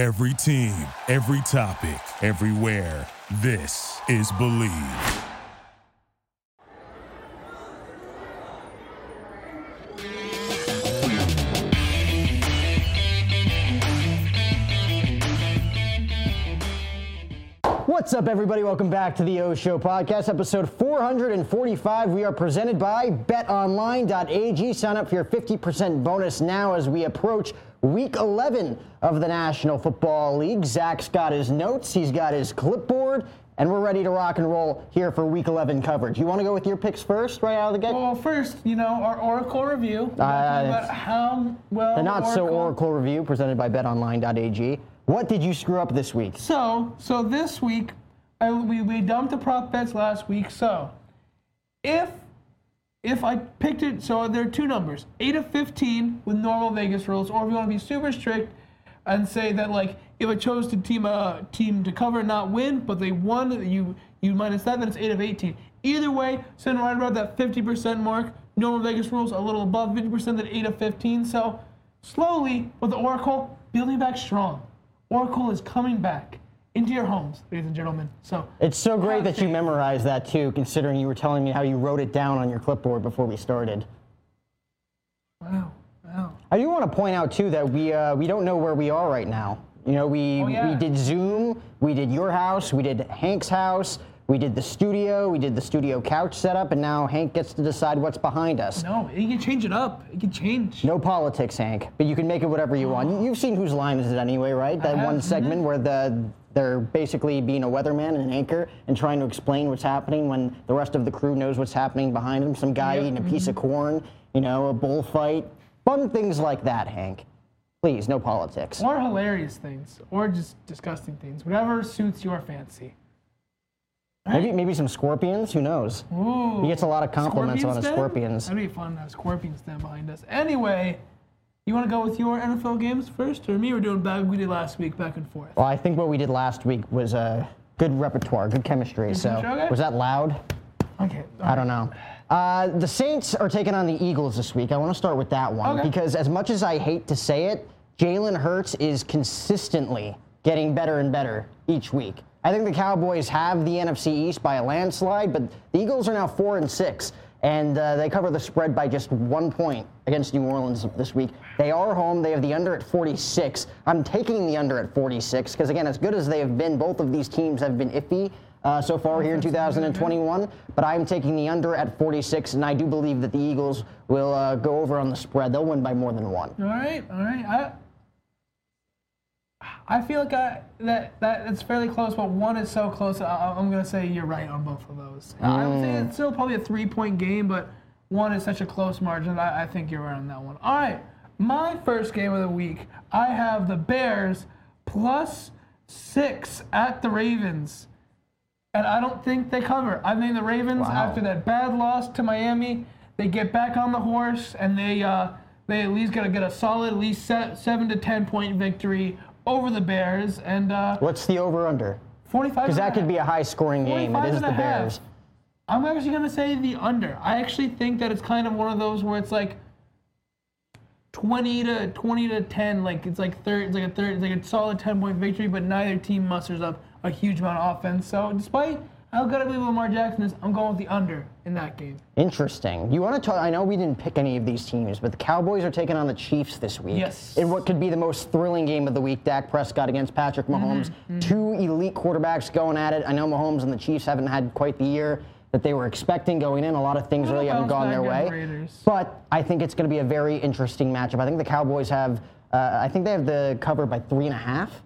Every team, every topic, everywhere. This is Bleav. What's up, everybody? Welcome back to the O Show podcast, episode 445. We are presented by betonline.ag. Sign up for your 50% bonus now as we approach week 11 of the National Football League. Zach's got his notes, he's got his clipboard, and we're ready to rock and roll here for week 11 coverage. You want to go with your picks first, right out of the gate? Well, first, you know, our Oracle review. Uh, about how well the not so Oracle review presented by betonline.ag. What did you screw up this week? So, so this week, I, we, we dumped the prop bets last week. So, if if I picked it, so there are two numbers, eight of fifteen with normal Vegas rules, or if you want to be super strict and say that like if I chose to team a team to cover and not win, but they won, you you minus that, then it's eight of eighteen. Either way, sitting right about that fifty percent mark. Normal Vegas rules a little above fifty percent at eight of fifteen. So slowly with the Oracle building back strong. Oracle is coming back into your homes, ladies and gentlemen. So It's so great that you memorized that too, considering you were telling me how you wrote it down on your clipboard before we started. wow, wow. I do want to point out too that we uh, we don't know where we are right now. You know, we Oh, yeah. we did Zoom, we did your house, we did Hank's house, we did the studio, we did the studio couch setup, and now Hank gets to decide what's behind us. No, you can change it up. You can change. No politics, Hank, but you can make it whatever you want. You- You've seen whose line is it anyway, right? That one mhm. segment where the they're basically being a weatherman and an anchor and trying to explain what's happening when the rest of the crew knows what's happening behind them. Some guy Yep, eating a piece of mm-hmm. corn, you know, a bullfight, fun things like that, Hank. Please, no politics. Or hilarious things, or just disgusting things. Whatever suits your fancy. Maybe maybe some scorpions. Who knows? Ooh. He gets a lot of compliments on his Den? scorpions. That'd be fun to have Scorpions Den behind us. Anyway, you want to go with your NFL games first, or me? We're doing back we did last week, back and forth. Well, I think what we did last week was a good repertoire, good chemistry. So chemistry, okay. was that loud? Okay. I don't know. Uh, the Saints are taking on the Eagles this week. I want to start with that one Okay. because, as much as I hate to say it, Jalen Hurts is consistently getting better and better each week. I think the Cowboys have the NFC East by a landslide, but the Eagles are now four and six, and uh, they cover the spread by just one point against New Orleans this week. They are home. They have the under at 46. I'm taking the under at 46 because, again, as good as they have been, both of these teams have been iffy uh, so far here in 2021. But I'm taking the under at 46, and I do believe that the Eagles will uh, go over on the spread. They'll win by more than one. All right, all right. I I feel like I, that that it's fairly close, but one is so close. I, I'm gonna say you're right on both of those. I would say it's still probably a three point game, but one is such a close margin. I, I think you're right on that one. All right, my first game of the week. I have the Bears plus six at the Ravens. And I don't think they cover. I think the Ravens, Wow. after that bad loss to Miami, they get back on the horse and they uh, they at least got to get a solid, at least se- seven to ten point victory over the Bears. And uh, What's the over under? 45. Because that could be a high scoring game. It 45 is and the a half. Bears. I'm actually gonna say the under. I actually think that it's kind of one of those where it's like 20 to 20 to 10. Like it's like third, it's like a third, it's like a solid 10 point victory, but neither team musters up a huge amount of offense. So despite how good I believe Lamar Jackson is, I'm going with the under in that game. Interesting. You want to talk? I know we didn't pick any of these teams, but the Cowboys are taking on the Chiefs this week. Yes. In what could be the most thrilling game of the week, Dak Prescott against Patrick Mahomes. Two elite quarterbacks going at it. I know Mahomes and the Chiefs haven't had quite the year that they were expecting going in. A lot of things really haven't gone their way. Raiders. But I think it's going to be a very interesting matchup. I think the Cowboys have. Uh, I think they have the cover by three and a half.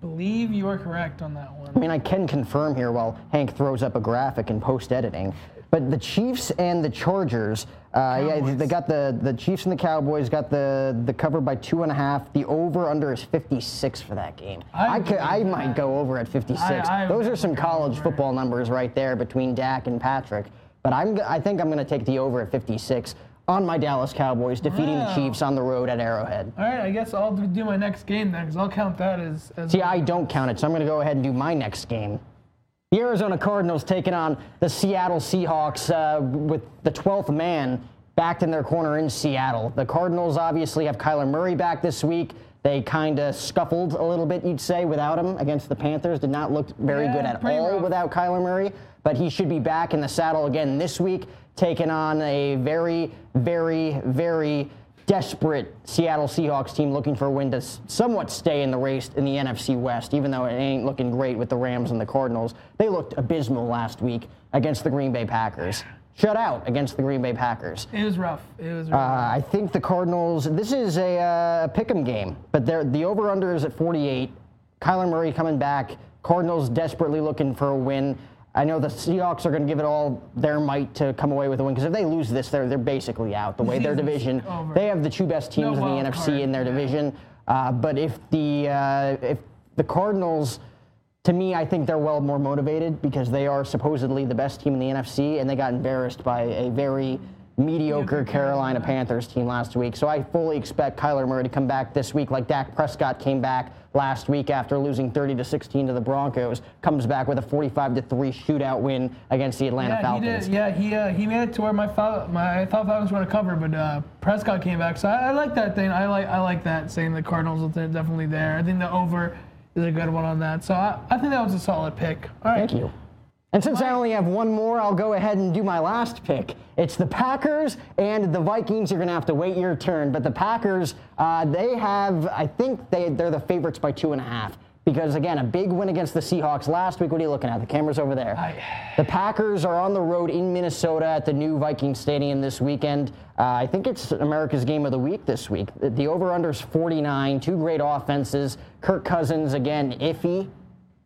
Believe you are correct on that one. I mean, I can confirm here while Hank throws up a graphic in post editing. But the Chiefs and the Chargers, uh, yeah, they got the, the Chiefs and the Cowboys got the, the cover by two and a half. The over under is 56 for that game. I I, could, I might go over at 56. I- Those are some college over. football numbers right there between Dak and Patrick. But I'm, I think I'm going to take the over at 56 on my Dallas Cowboys, defeating Wow. the Chiefs on the road at Arrowhead. All right, I guess I'll do- my next game then, because I'll count that as. as See, I don't count it, so I'm going to go ahead and do my next game. The Arizona Cardinals taking on the Seattle Seahawks uh, with the 12th man backed in their corner in Seattle. The Cardinals obviously have Kyler Murray back this week. They kind of scuffled a little bit, you'd say, without him against the Panthers. Did not look very Yeah, good at all rough. without Kyler Murray, but he should be back in the saddle again this week, taking on a very, very, very desperate Seattle Seahawks team looking for a win to somewhat stay in the race in the NFC West, even though it ain't looking great with the Rams and the Cardinals. They looked abysmal last week against the Green Bay Packers. Shut out against the Green Bay Packers. It was rough. It was Uh, rough. I think the Cardinals. This is a uh, pick'em game, but they're, the over/under is at 48. Kyler Murray coming back. Cardinals desperately looking for a win. I know the Seahawks are going to give it all their might to come away with a win because if they lose this, they're they're basically out. The way their division, they have the two best teams in the NFC card, in their division. Uh, but if the uh, if the Cardinals to me, I think they're well more motivated because they are supposedly the best team in the NFC, and they got embarrassed by a very mediocre Carolina Panthers team last week. So I fully expect Kyler Murray to come back this week, like Dak Prescott came back last week after losing 30 to 16 to the Broncos. Comes back with a 45 to three shootout win against the Atlanta yeah, he Falcons. did. Yeah, he uh, he made it to where my Fal- my I thought Falcons were going to cover, but uh, Prescott came back. So I, I like that thing. I like I like that saying the Cardinals are definitely there. I think the over is a good one on that. So I, I think that was a solid pick. All right. Thank you. And since I only have one more, I'll go ahead and do my last pick. It's the Packers and the Vikings. You're going to have to wait your turn. But the Packers, uh, they have, I think they, they're the favorites by two and a half. Because, again, a big win against the Seahawks last week. What are you looking at? The camera's over there. The Packers are on the road in Minnesota at the new Viking Stadium this weekend. Uh, I think it's America's game of the week this week. The- The over-under's 49, two great offenses. Kirk Cousins, again, iffy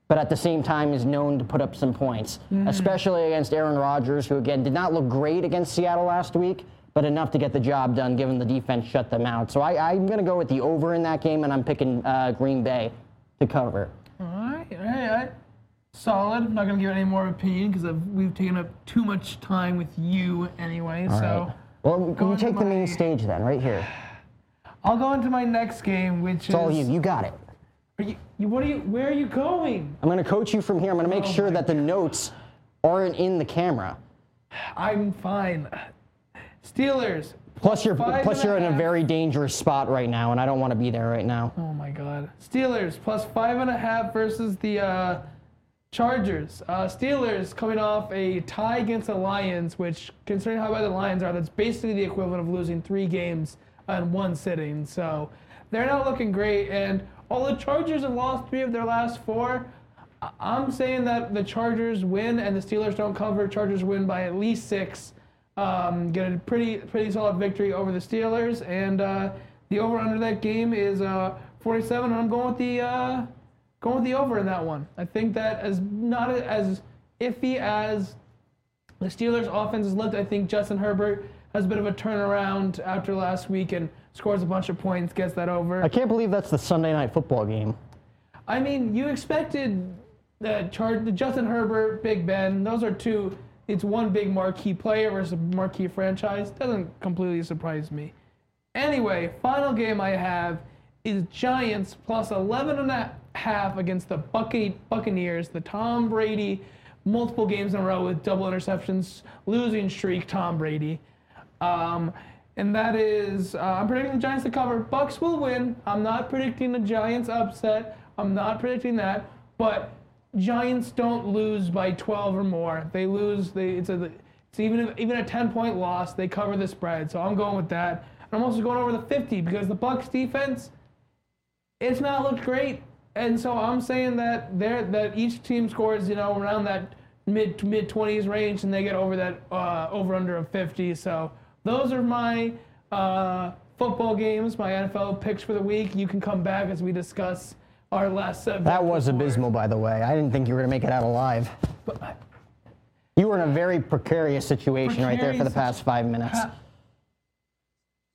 but at the same time is known to put up some points, especially against Aaron Rodgers, who again did not look great against Seattle last week, but enough to get the job done given the defense shut them out. So I, I'm going to go with the over in that game, and I'm picking uh, Green Bay to cover. All right. All right. All right. Solid. I'm not going to give any more opinion because we've taken up too much time with you anyway. so Well, Go you take the main stage then, right here. I'll go into my next game, which It's is. all you. You got it. Are you, you, what are you? Where are you going? I'm going to coach you from here. I'm going to make Oh sure that the notes aren't in the camera. I'm fine. Steelers. Plus, you're plus you're in a half. very dangerous spot right now, and I don't want to be there right now. Oh my God. Steelers plus five and a half versus the uh, Chargers. Uh, Steelers coming off a tie against the Lions, which, considering how bad the Lions are, that's basically the equivalent of losing three games in one sitting. So they're not looking great. And all the Chargers have lost three of their last four. I'm saying that the Chargers win and the Steelers don't cover. Chargers win by at least six. Um, get a pretty pretty solid victory over the Steelers, and uh, the over under that game is uh, 47. And I'm going with the uh, going with the over in that one. I think that as not as iffy as the Steelers' offense has looked, I think Justin Herbert has a bit of a turnaround after last week and scores a bunch of points, gets that over. I can't believe that's the Sunday night football game. I mean, you expected the Justin Herbert, Big Ben. Those are two. It's one big marquee player versus a marquee franchise. Doesn't completely surprise me. Anyway, final game I have is Giants plus 11 and a half against the Bucca- Buccaneers. The Tom Brady, multiple games in a row with double interceptions, losing streak. Tom Brady. Um, and that is, uh, I'm predicting the Giants to cover. Bucks will win. I'm not predicting the Giants upset. I'm not predicting that. But Giants don't lose by 12 or more. They lose. They it's a it's even even a 10 point loss. They cover the spread. So I'm going with that. And I'm also going over the 50 because the Bucks defense, it's not looked great. And so I'm saying that they that each team scores you know around that mid mid 20s range and they get over that uh, over under of 50. So those are my uh, football games, my NFL picks for the week. You can come back as we discuss our last seven. That was abysmal, by the way. I didn't think you were going to make it out alive. But, You were in a very precarious situation right there for the past five minutes. Ha-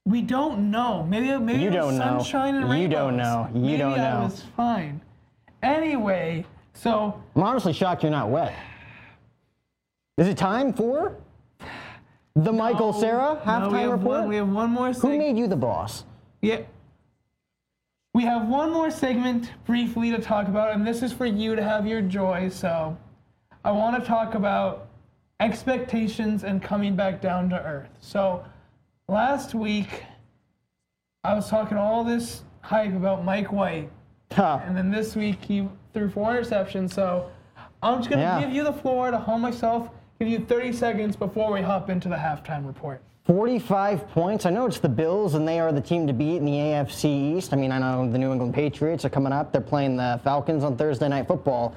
we don't know. Maybe maybe You don't know. sunshine and You don't know. You maybe don't I know. was fine. Anyway, so I'm honestly shocked you're not wet. Is it time for the Michael Cera no, halftime we have report? One, we have one more. Who Segment. made you the boss? Yeah. We have one more segment briefly to talk about, and this is for you to have your joy. So, I want to talk about expectations and coming back down to earth. So, last week, I was talking all this hype about Mike White, Huh. and then this week he threw four interceptions. So I'm just gonna Yeah. give you the floor to home myself. Give you 30 seconds before we hop into the halftime report. 45 points. I know it's the Bills, and they are the team to beat in the AFC East. I mean, I know the New England Patriots are coming up. They're playing the Falcons on Thursday Night Football.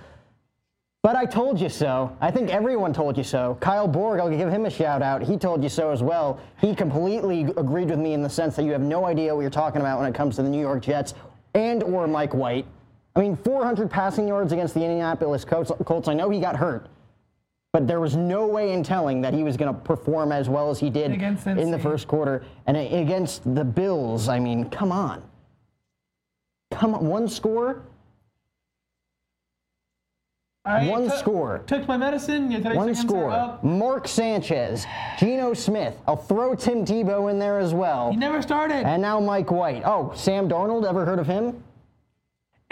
But I told you so. I think everyone told you so. Kyle Borg, I'll give him a shout out. He told you so as well. He completely agreed with me in the sense that you have no idea what you're talking about when it comes to the New York Jets and or Mike White. I mean, 400 passing yards against the Indianapolis Colts. Colts. I know he got hurt, but there was no way in telling that he was going to perform as well as he did in the first quarter. And against the Bills, I mean, come on. Come on, one score, right, one took- score. Took my medicine. Your 30 One score. Mark Sanchez, Geno Smith. I'll throw Tim Tebow in there as well. He never started. And now Mike White. Oh, Sam Darnold. Ever heard of him?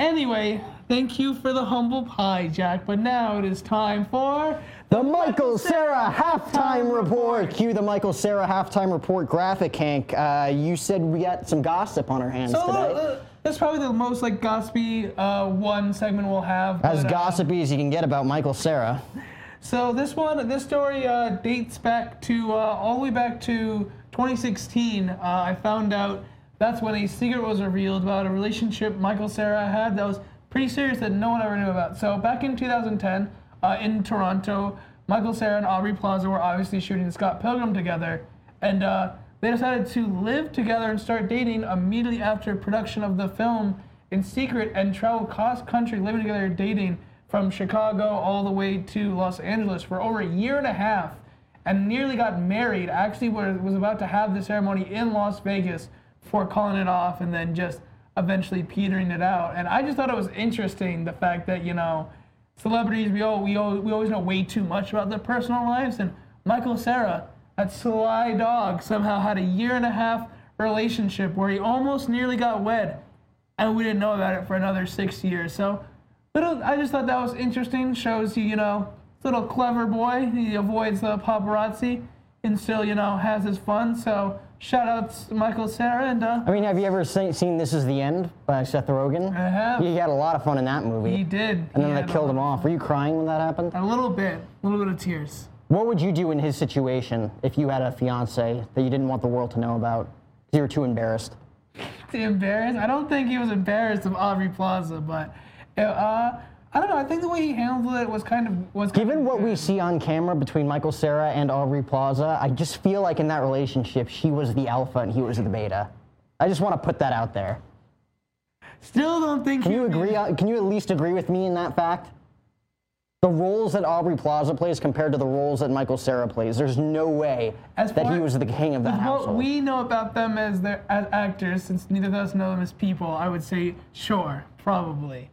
Anyway, thank you for the humble pie, Jack. But now it is time for The Michael Cera halftime report. Cue the Michael Cera halftime report graphic, Hank. Uh, you said we got some gossip on our hands So today. uh, that's probably the most like gossipy uh, one segment we'll have. as but, uh, gossipy as you can get about Michael Cera. So this one, this story uh, dates back to uh, all the way back to 2016. Uh, I found out that's when a secret was revealed about a relationship Michael Cera had that was pretty serious that no one ever knew about. So back in 2010, uh, in Toronto, Michael Cera and Aubrey Plaza were obviously shooting Scott Pilgrim together, and uh, they decided to live together and start dating immediately after production of the film in secret and travel cross country living together dating from Chicago all the way to Los Angeles for over a year and a half and nearly got married. Actually, was was about to have the ceremony in Las Vegas before calling it off and then just eventually petering it out. And I just thought it was interesting the fact that, you know, celebrities, we, all, we, all, we always know way too much about their personal lives. And Michael Cera, that sly dog, somehow had a year and a half relationship where he almost nearly got wed and we didn't know about it for another six years. So, little, I just thought that was interesting. Shows you, you know, little clever boy. He avoids the paparazzi and still, you know, has his fun. So, shout out to Michael Cera and uh, I mean, have you ever se- seen This Is the End by Seth Rogen? I have. He had a lot of fun in that movie. he did. and then He they killed him off. Were you crying when that happened? A little bit, a little bit of tears. What would you do in his situation if you had a fiance that you didn't want the world to know about? 'cause You were too embarrassed. Too Embarrassed? I don't think he was embarrassed of Aubrey Plaza, but uh, I don't know. I think the way he handled it was kind of was. kind Given of what we see on camera between Michael Cera and Aubrey Plaza, I just feel like in that relationship, she was the alpha and he was the beta. I just want to put that out there. Still don't think. Can you agree? on- Can you at least agree with me in that fact? The roles that Aubrey Plaza plays compared to the roles that Michael Cera plays, there's no way As that he was the king of that what household. we know about them as their as actors, since neither of us know them as people, I would say sure, probably.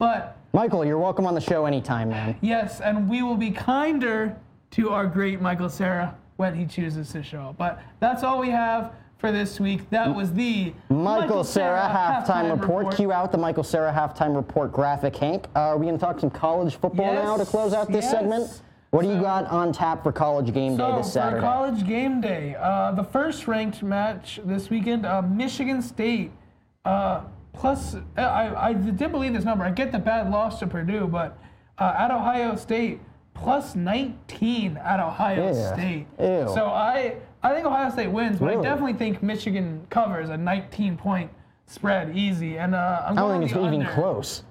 But Michael, you're welcome on the show anytime, man. yes, and we will be kinder to our great Michael Cera when he chooses to show up. But that's all we have for this week. That was the Michael Cera halftime report. Cue out the Michael Cera halftime report graphic, Hank. Uh, are we going to talk some college football now to close out this yes. segment? What do you got on tap for college game day So this for college game day, uh, the first ranked match this weekend, uh, Michigan State. Plus, I, I did believe this number. I get the bad loss to Purdue, but uh, at Ohio State, plus 19 at Ohio Ew. State. Ew. So I, I think Ohio State wins, but Really? I definitely think Michigan covers a 19 point spread easy. And uh, I'm I going don't think it's the even close.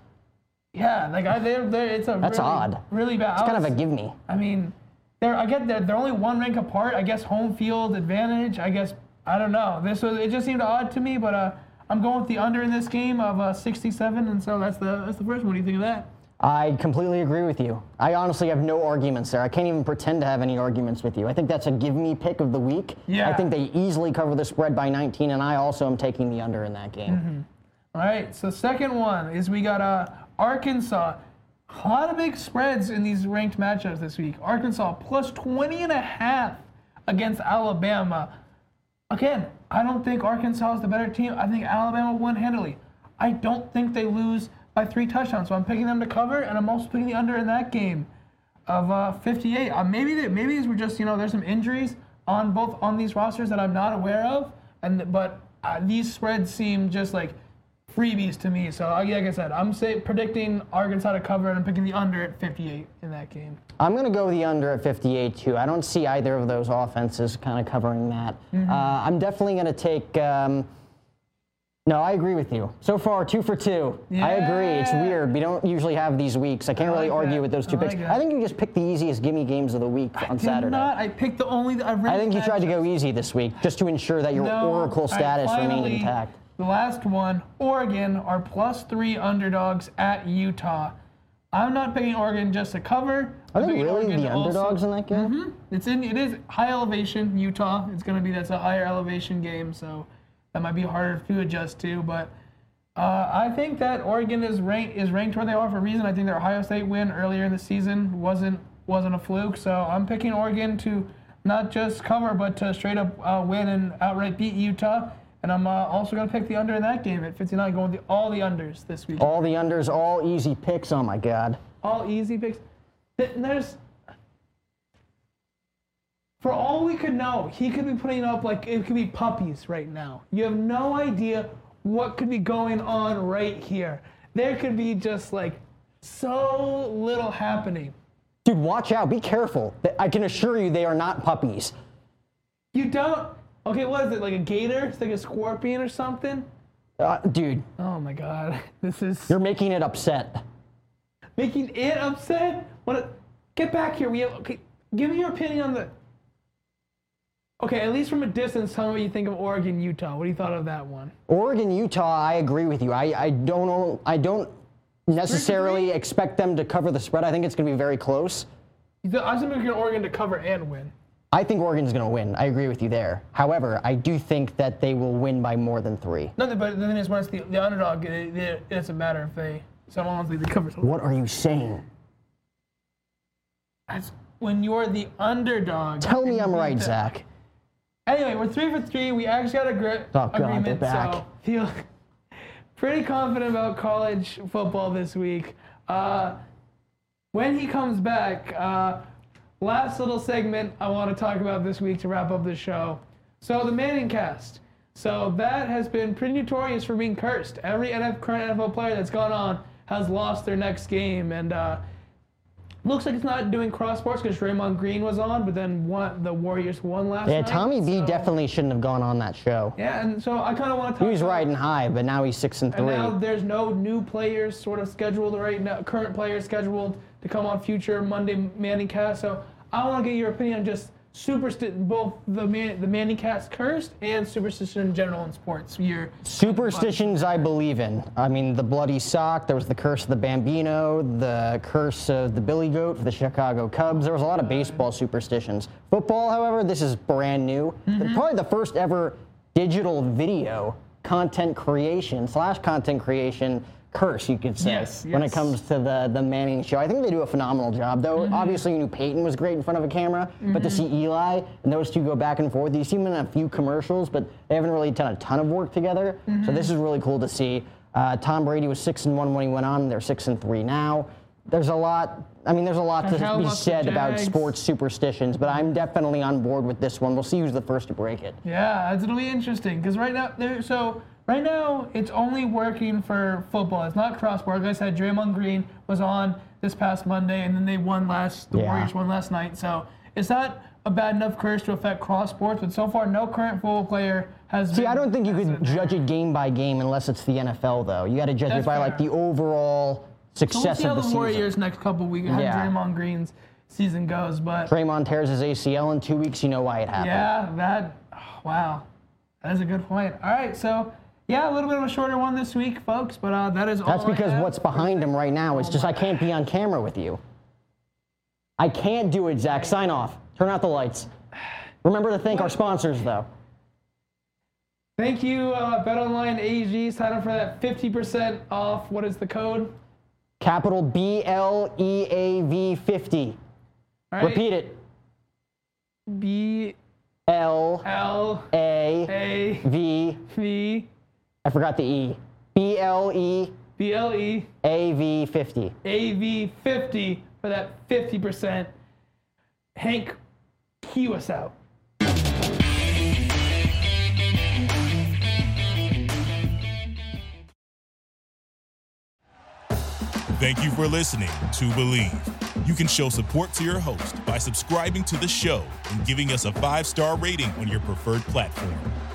Yeah, like I, they're, they're, it's a That's really, odd. really bad. It's kind of a give me. I mean, they're I get they're, they're only one rank apart. I guess home field advantage. I guess I don't know. This was it just seemed odd to me, but uh, I'm going with the under in this game of uh, 67, and so that's the that's the first one. What do you think of that? I completely agree with you. I honestly have no arguments there. I can't even pretend to have any arguments with you. I think that's a give me pick of the week. Yeah. I think they easily cover the spread by 19, and I also am taking the under in that game. Mm-hmm. All right. So second one is we got uh, Arkansas. A lot of big spreads in these ranked matchups this week. Arkansas plus 20 and a half against Alabama. Again, I don't think Arkansas is the better team. I think Alabama win handily. I don't think they lose by three touchdowns. So I'm picking them to cover, and I'm also picking the under in that game of uh, 58. Uh, maybe they, maybe these were just you know there's some injuries on both on these rosters that I'm not aware of, and but uh, these spreads seem just like freebies to me. So like I said, I'm say, predicting Arkansas to cover, and I'm picking the under at 58 in that game. I'm going to go with the under at 58 too. I don't see either of those offenses kind of covering that. Mm-hmm. Uh, I'm definitely going to take. Um, no, I agree with you. So far, two for two. I agree. It's weird. We don't usually have these weeks. I can't I really argue that. with those two I picks. like that. I think you just picked the easiest gimme games of the week on Did Saturday. not. I picked the only. I, I think you tried to go easy this week just to ensure that your No. Oracle status remained intact. The last one, Oregon are plus three underdogs at Utah. I'm not picking Oregon just to cover. Are they really Oregon the to also- underdogs in that game? It's in. It is high elevation Utah. It's going to be that's a higher elevation game, so that might be harder to adjust to. But uh, I think that Oregon is ranked is ranked where they are for a reason. I think their Ohio State win earlier in the season wasn't wasn't a fluke. So I'm picking Oregon to not just cover, but to straight up uh, win and outright beat Utah. And I'm uh, also going to pick the under in that game at 59, going the, all the unders this week. All the unders, all easy picks. Oh my God. all easy picks. Th- There's, for all we could know, he could be putting up like it could be puppies right now. You have no idea what could be going on right here. There could be just like so little happening. Dude, watch out. Be careful. I can assure you they are not puppies. You don't. Okay, what is it? Like a gator? It's like a scorpion or something? Uh, dude, Oh my god, this is you're making it upset. making it upset. What? Get back here. We have, okay. Give me your opinion on the. Okay, at least from a distance, tell me what you think of Oregon, Utah. What do you thought of that one? Oregon, Utah, I agree with you. I, I don't know, I don't necessarily expect them to cover the spread. I think it's going to be very close. You th- I was thinking Oregon to cover and win. I think Oregon's going to win. I agree with you there. However, I do think that they will win by more than three. Nothing, but the thing is, when it's the, the underdog, it, it, it doesn't matter if they someone wants to lead the cover. What are you saying? that's when you're the underdog. Tell me I'm right. Zach. Anyway, we're three for three. We actually got a grip Oh, God, agreement, back. so feel pretty confident about college football this week. Uh, when he comes back, uh, last little segment I want to talk about this week to wrap up the show. So the Manning cast. So that has been pretty notorious for being cursed. Every NF, current NFL player that's gone on has lost their next game, and uh, looks like it's not doing cross sports because Draymond Green was on, but then one, the Warriors won last Yeah, night. Tommy B so- definitely shouldn't have gone on that show. Yeah, and so I kind of want to talk. He was about- riding high, but now he's six and three. And now there's no new players sort of scheduled right now, current players scheduled to come on future Monday Manning cast. So I want to get your opinion on just superstition, both the Man- the Manning cast cursed and superstition in general in sports. Your Superstitions I believe in. I mean, the bloody sock, there was the curse of the Bambino, the curse of the Billy Goat for the Chicago Cubs. There was a lot of baseball superstitions. Football, however, this is brand new. Mm-hmm. Probably the first ever digital video content creation slash content creation curse, you could say, Yes, when it comes to the, the Manning show. I think they do a phenomenal job, though. Mm-hmm. Obviously, you knew Peyton was great in front of a camera, but to see Eli and those two go back and forth, you see them in a few commercials, but they haven't really done a ton of work together. Mm-hmm. So this is really cool to see. Uh, Tom Brady was six and one when he went on. They're six and three now. There's a lot. I mean, there's a lot to be said about sports superstitions, but I'm definitely on board with this one. We'll see who's the first to break it. Yeah, it's- it'll be interesting because right now, there, so right now it's only working for football. It's not cross sport. Like I said, Draymond Green was on this past Monday, and then they won last. The Yeah. Warriors won last night. So it's not a bad enough curse to affect cross sports, but so far no current football player has. See, I don't think you could judge it game by game unless it's the NFL, though. You got to judge That's it by like fair. the overall success So we'll how of the, the season. Warriors next couple weeks, how Yeah. Draymond Green's season goes, but Draymond tears his ACL in two weeks. You know why it happened. Yeah, that. oh, wow, that is a good point. All right, so yeah, a little bit of a shorter one this week, folks, but uh, that is all. That's because what's behind him right now is just I can't be on camera with you. I can't do it, Zach. Sign off. Turn out the lights. Remember to thank our sponsors, though. Thank you, uh, BetOnline AG. Sign up for that 50% off. What is the code? Capital B L E A V 50. All right, Repeat it. B L L A A V. V I forgot the E. B L E B L E A V 50. A V 50 for that 50%. Hank, cue us out. Thank you for listening to Bleav. You can show support to your host by subscribing to the show and giving us a five star rating on your preferred platform.